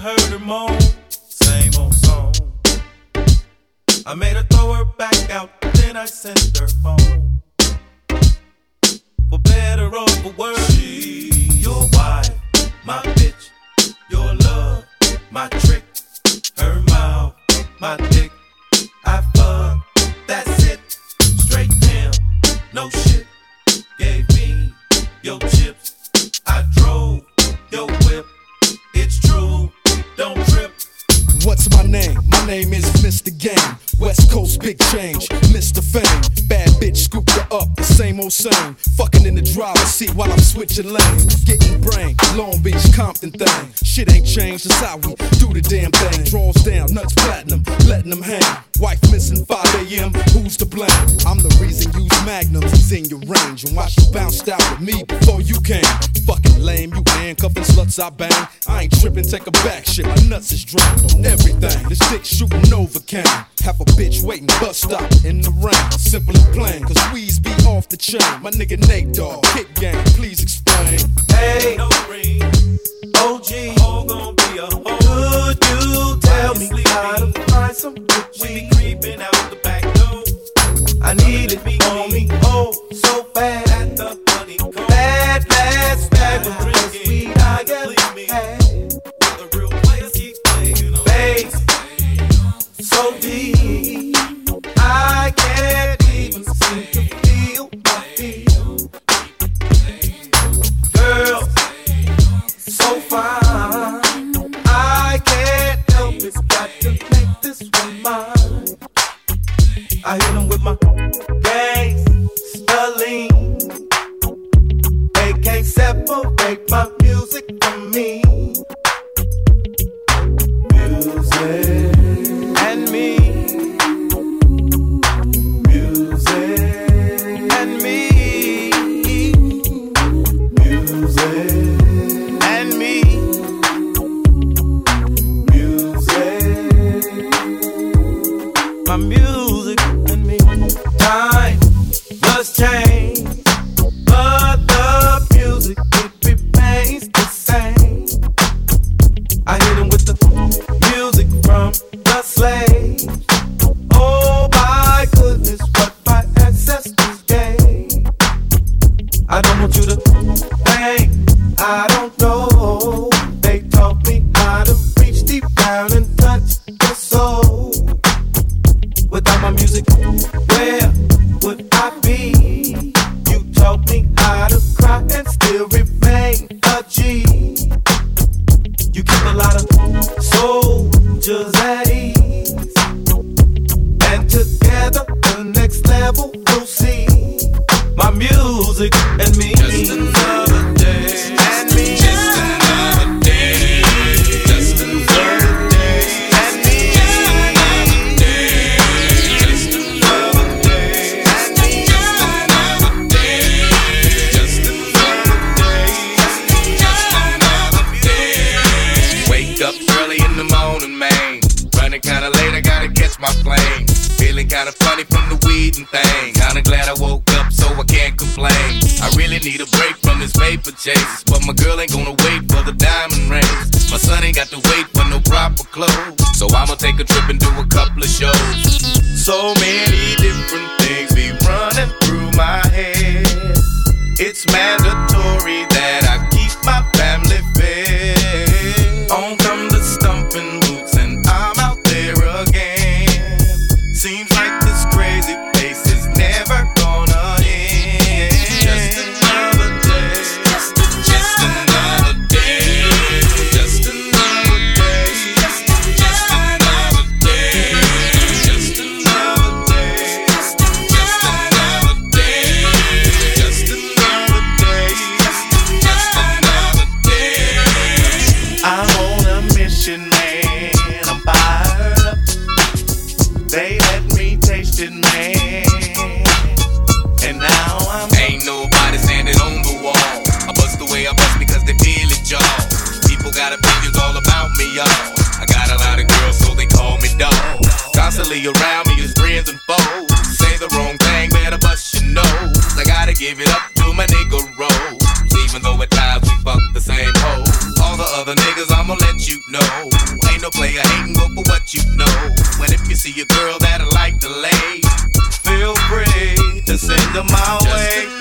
heard her moan, same old song. I made her throw her back out, then I sent her home. For better or for worse, she your wife, my bitch, your love, my trick, her mouth, my dick. I fuck, that's it, straight down, no shit. Gave me your chips, name? Is Mr. Game. West Coast big change, Mr. Fame. Bad bitch scooped her up, the same old same. Fucking in the driver's seat while I'm switching lanes. Getting brain, Long Beach, Compton thing. Shit ain't changed, that's how we do the damn thing. Draws down, nuts platinum, letting them hang. Wife missing 5 a.m., who's to blame? I'm the reason use magnums is in your range. And watch you bounced out with me before you came. Fucking lame, you handcuffing sluts I bang. I ain't tripping, take a back shit. My nuts is dropped on everything. This dick shooting Novocaine. Half a bitch waiting, bus stop in the rain. Simply plain, cause weeds be off the chain. My nigga Nate Dogg, kick game, please explain. Hey, no ring. OG, all gon' be a hoe. Could you tell me how to find some? We be creeping out the back door. I need it on me, oh, so bad. A G. You keep a lot of soldiers at ease. And together, the next level we'll see. My music and my plane. Feeling kinda funny from the weed and thing. Kinda glad I woke up so I can't complain. I really need a break from this paper chase. But my girl ain't gonna wait for the diamond rings. My son ain't got to wait for no proper clothes. So I'ma take a trip and do a couple of shows. So many different things be running through my head. It's mandatory about me, y'all. I got a lot of girls, so they call me dog. Constantly around me is friends and foes. Say the wrong thing, better bust your nose. I gotta give it up to my nigga Rose. Even though at times we fuck the same hoes. All the other niggas, I'ma let you know. Ain't no player hating, go for what you know. When if you see a girl that I like to lay, feel free to send them my Just way.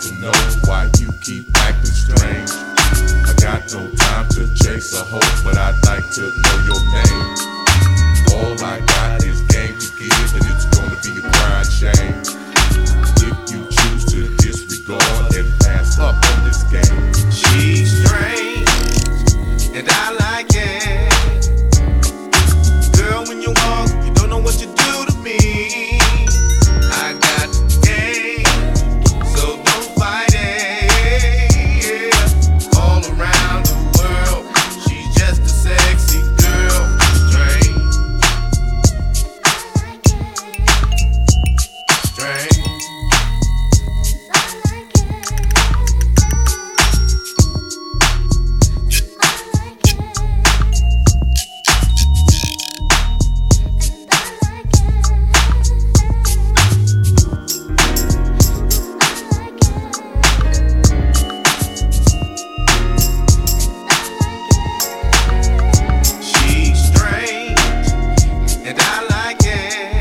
to know why you keep acting strange. I got no time to chase a hoe, but I'd like to know your name. All I got is game to give, and it's gonna be a pride shame. If you choose to disregard and pass up on this game. yeah.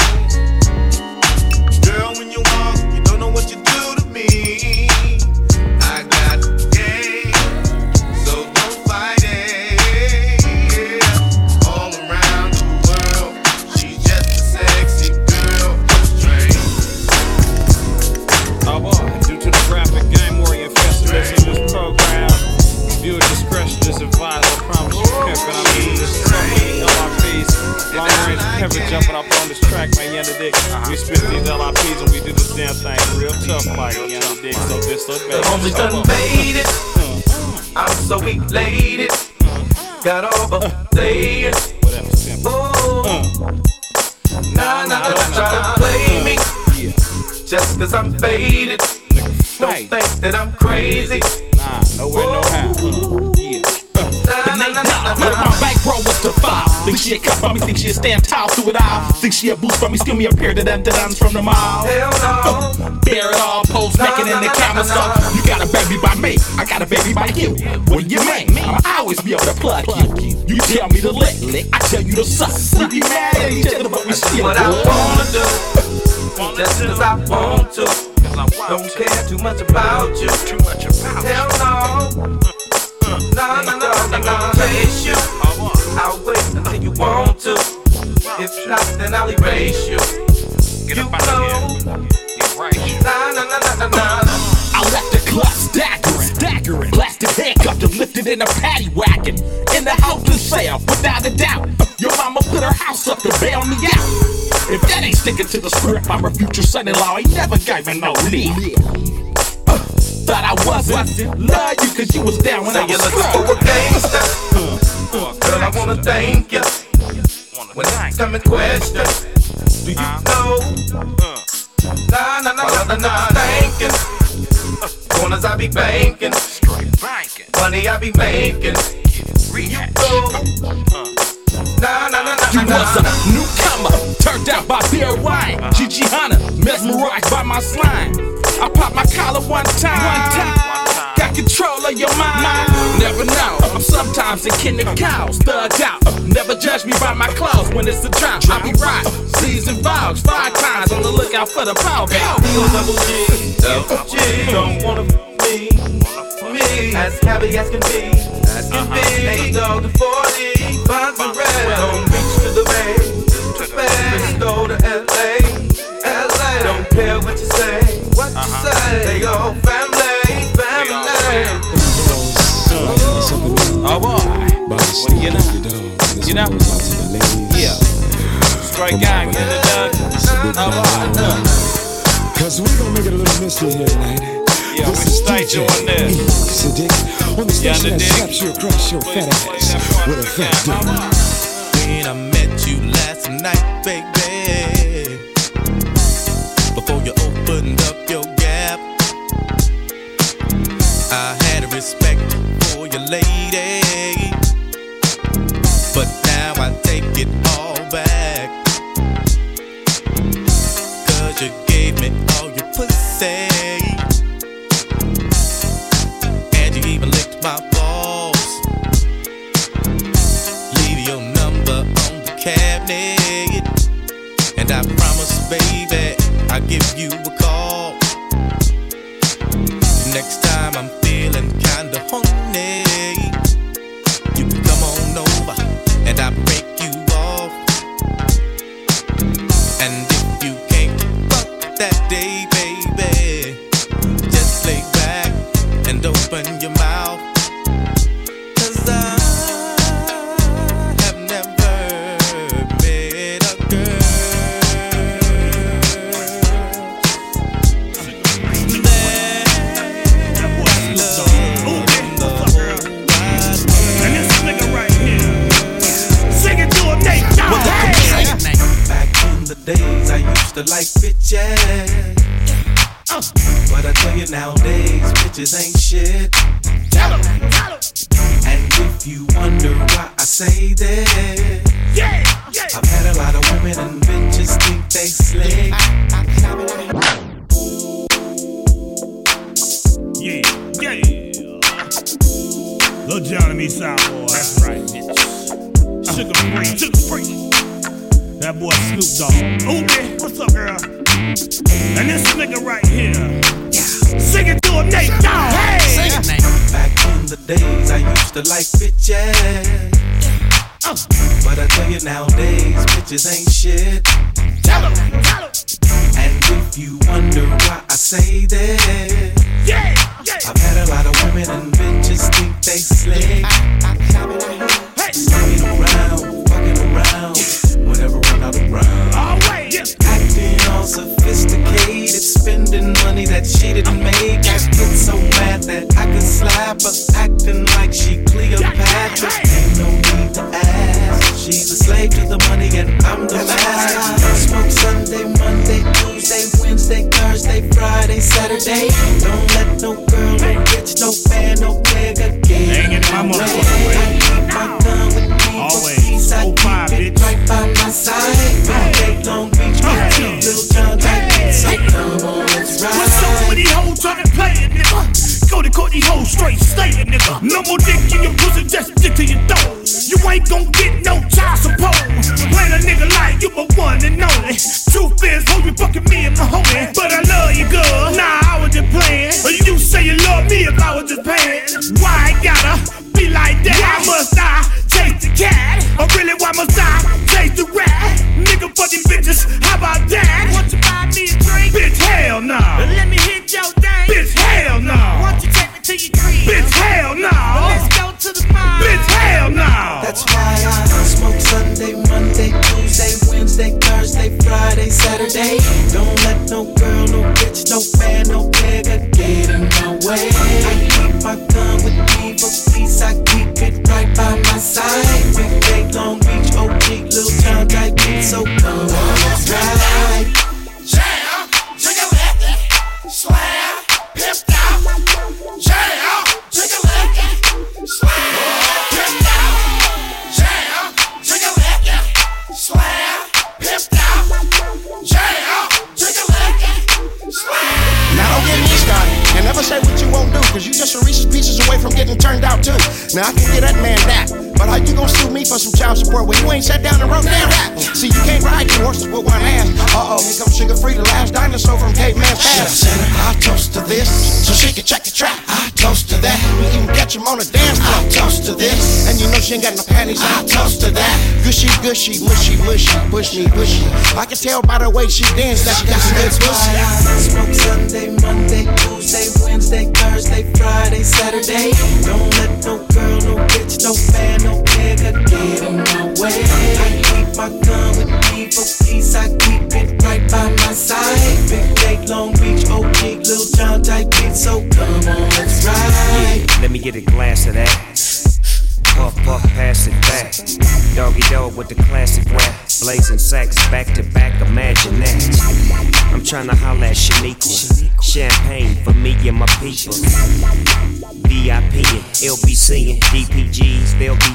Homie done made it. Mm-hmm. I'm so elated. Got all the players. Ooh. Nah, nah, don't try to play me. Just cause I'm faded. Don't think that I'm crazy. Nah, nowhere, no how. Nah, nah, nah, nah, nah, nah. My back row was the five. Think she a cut from me, think she a stand tall through it all. Think she a boost from me, steal me a pair of them dons from the mall. Hell no. Bear it all, pose naked in the camera stuff. You got a baby by me, I got a baby by you. What do you mean? I'ma always be able to plug you. You tell me to lick, lick, I tell you to suck. We be mad at each other, but we still What I wanna do, just cause I want to. Don't care too much about you. Too much about Hell no. No, no, no, no, no. Chase you. I'll wait want to. If not, then I'll erase you. Get You up out of know. here. Get right. Nah, nah, nah, nah, nah, nah. I left the club staggering, staggering. Blasted handcuffed and lifted in a paddy wagon. In the house and sale, without a doubt. Your mama put her house up to bail me out. If that ain't sticking to the script, I'm a future son-in-law. Ain't never gave me no lip. Uh, thought I wasn't. Love you cause you was down when Say I you're looking for a struggling. gangster. Girl, I wanna thank you. When it's coming question, do you know? Nah, nah, nah, nah, nah, nah, thanking. Corners I be banking, Straight banking. money I be making. You go. Nah, nah, nah, nah, You nah, was nah, a nah. newcomer, turned out by beer wine. Uh-huh. Gigi Hunter, mesmerized by my slime. I popped my collar one time. One time. Got control of your mind. Never know. I'm sometimes a kin of cows, thugged out. Uh, never judge me by my clothes when it's a drought. I be right. Season vows five times on the lookout for the power. Double G, double G, don't wanna f- me, me, as happy as can be, as can be. Nate Dogg to 40, finds the red, don't reach to the bay, to the bay, go to LA, LA. Don't care what you say, what you uh-huh. say. They all family, What you know? You know? Yeah. Straight gang, get it done. Cause we gonna make it a little mystery here tonight. Yeah, this we DJ doing this. Siddiq on the station that slaps you across your fat ass with a fat dick. When I met you last night, baby. Before you opened up your gap, I had a respect for your lady. Now I take it all back. Cause you gave me all your pussy. Bitches ain't shit. And if you wonder why I say this, yeah, yeah. I've had a lot of women and bitches think they slick. Yeah, yeah. Lil Jon and me South boy. That's right, bitch. Sugar free, sugar free. That boy Snoop Dogg. Ooh, man, what's up, girl? And this nigga right here. Sing it to him, Nate Dogg. Hey! Sing it. Back in the days, I used to like bitches. Uh. But I tell you nowadays, bitches ain't shit. Tell him, tell him. And if you wonder why I say this, Yeah, yeah. I've had a lot of women and bitches think they slick. And. Truth is, hold you fucking me and my homie. But I love you, girl. Nah, I was just playing. You say you love me if I was just paying. Why I gotta be like that? Why must I chase the cat? Or really, why must I chase the rat? Nigga, fuck these bitches, how about that? Want you buy me a drink? Bitch, hell no. Let me hit your thing. Bitch, hell no. Want you take me to your crib? Bitch, hell no fan, no nigga get in my way. I keep my gun with me Now I can get that man that. But how you gonna sue me for some child support when you ain't sat down and wrote that rap? See, you can't ride two horses with one ass. Uh oh, here comes Suga Free, the last dinosaur from Caveman's past. I toast to this, so she can check the track. I toast to that. We even catch him on the dance floor. I toast to this, and you know she ain't got no panties. I toast to that. Gushy, gushy, mushy, mushy, push me, push me. I can tell by the way she dance that she got some good pussy. I smoke Sunday, Monday, Tuesday, Wednesday, Saturday. Don't let no girl, no bitch, no fan, no nigga get in my way. I keep my gun with me for peace. I keep it right by my side. Big Lake, Long Beach, OG, Lil Jon, Dyke, so come on, let's ride. Let me get a glass of that. Puff, puff, pass it back. Doggy dog with the classic rap. Blazing sacks, back to back, imagine that. I'm trying to holla at Shaniqua. Champagne for me and my people. VIP and LBC and DPGs, they'll be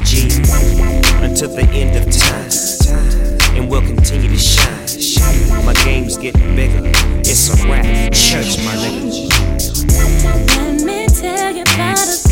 until the end of time. And we'll continue to shine. My game's getting bigger. It's a rap. Church, my nigga. Let me tell you about a